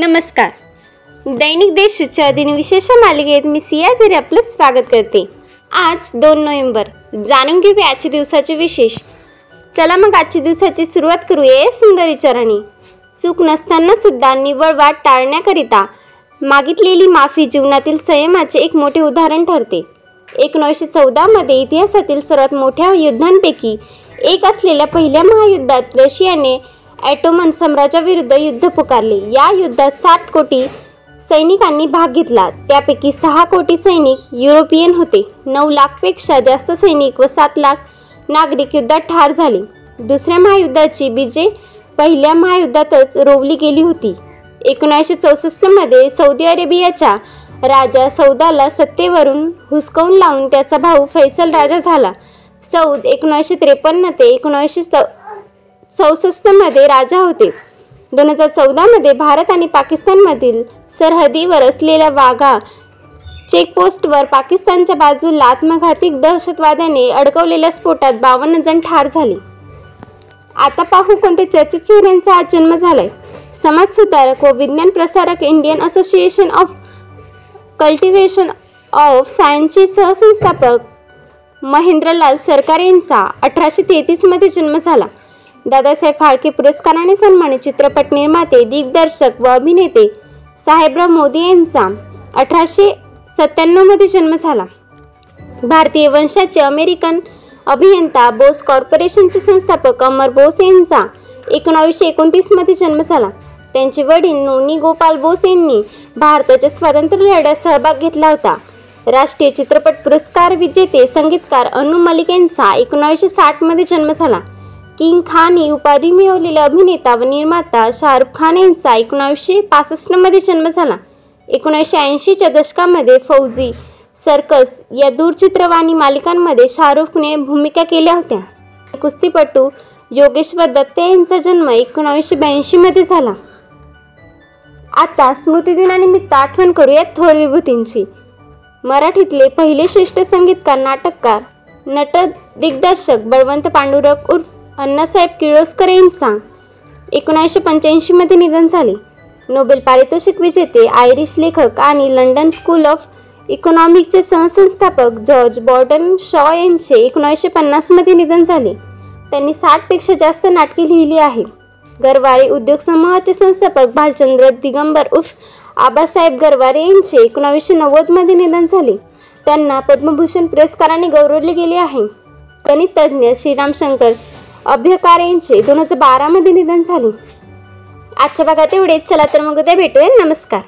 नमस्कार. दैनिक देशच्या दिनविशेष मालिकेत मी सिया झेरे आपलं स्वागत करते. आज दोन नोव्हेंबर. जाणून घेऊया आजच्या दिवसाचे विशेष. चला मग आजच्या दिवसाची सुरुवात करूया सुंदर विचाराने. चूक नसताना सुद्धा निव्वळ वाट टाळण्याकरिता मागितलेली माफी जीवनातील संयमाचे एक मोठे उदाहरण ठरते. एकोणीसशे चौदामध्ये इतिहासातील सर्वात मोठ्या युद्धांपैकी एक असलेल्या पहिल्या महायुद्धात रशियाने ॲटोमन साम्राज्याविरुद्ध युद्ध पुकारले. या युद्धात साठ कोटी सैनिकांनी भाग घेतला. त्यापैकी सहा कोटी सैनिक युरोपियन होते. नऊ लाखपेक्षा जास्त सैनिक व सात लाख नागरिक युद्धात ठार झाले. दुसऱ्या महायुद्धाची बीजे पहिल्या महायुद्धातच रोवली गेली होती. एकोणीसशे चौसष्टमध्ये सौदी अरेबियाच्या राजा सौदाला सत्तेवरून हुसकावून लावून त्याचा भाऊ फैसल राजा झाला. सौद एकोणीसशे त्रेपन्न ते एकोणीसशे चौ चौसष्टमध्ये राजा होते. दोन हजार चौदामध्ये भारत आणि पाकिस्तानमधील सरहदीवर असलेल्या वाघा चेकपोस्टवर पाकिस्तानच्या बाजूला आत्मघातिक दहशतवाद्याने अडकवलेल्या स्फोटात बावन्न जण ठार झाले. आता पाहू कोणत्या चर्चित चेहऱ्यांचा आज जन्म झालाय. समाजसुधारक व विज्ञान प्रसारक Indian association of cultivation of सायन्सचे सहसंस्थापक महेंद्रलाल सरकार यांचा अठराशे तेहतीसमध्ये जन्म झाला. दादासाहेब फाळके पुरस्काराने सन्मानित चित्रपट निर्माते दिग्दर्शक व अभिनेते साहेबराव मोदी यांचा अठराशे सत्त्याण्णवमध्ये जन्म झाला. भारतीय वंशाचे अमेरिकन अभियंता बोस कॉर्पोरेशनचे संस्थापक अमर बोस यांचा एकोणावीसशे एकोणतीसमध्ये जन्म झाला. त्यांचे वडील नोनी गोपाल बोस यांनी भारताच्या स्वातंत्र्य लढ्यात सहभाग घेतला होता. राष्ट्रीय चित्रपट पुरस्कार विजेते संगीतकार अनु मलिक यांचा एकोणावीसशे साठमध्ये जन्म झाला. किंग खान ही उपाधी मिळवलेला अभिनेता व निर्माता शाहरुख खान यांचा एकोणावीसशे पासष्टमध्ये जन्म झाला. एकोणीसशे ऐंशीच्या दशकामध्ये फौजी सर्कस या दूरचित्रवाणी मालिकांमध्ये शाहरुखने भूमिका केल्या होत्या. कुस्तीपटू योगेश्वर दत्ते यांचा जन्म एकोणावीसशे ब्याऐंशीमध्ये झाला. आता स्मृतिदिनानिमित्त आठवण करूयात थोर विभूतींची. मराठीतले पहिले श्रेष्ठ संगीतकार नाटककार नट दिग्दर्शक बळवंत पांडुरंग उर्फ अण्णासाहेब किर्लोस्कर यांचा. एकोणीसशे पंच्याऐंशीमध्ये निधन झाले. नोबेल पारितोषिक विजेते आयरिश लेखक आणि लंडन स्कूल ऑफ इकॉनॉमिक्सचे सहसंस्थापक जॉर्ज बॉर्डन शॉ यांचे एकोणीसशे पन्नासमध्ये निधन झाले. त्यांनी साठपेक्षा जास्त नाटके लिहिली आहे गरवारे उद्योग समूहाचे संस्थापक भालचंद्र दिगंबर उर्फ आबासाहेब गरवारे यांचे एकोणावीसशे नव्वदमध्ये निधन झाले. त्यांना पद्मभूषण पुरस्काराने गौरवले गेले आहे. गणित श्रीराम शंकर अभ्यकार यांचे दोन हजार बारामध्ये निधन झाले. आजच्या भागात एवढेच. चला तर मग उद्या भेटूया. नमस्कार.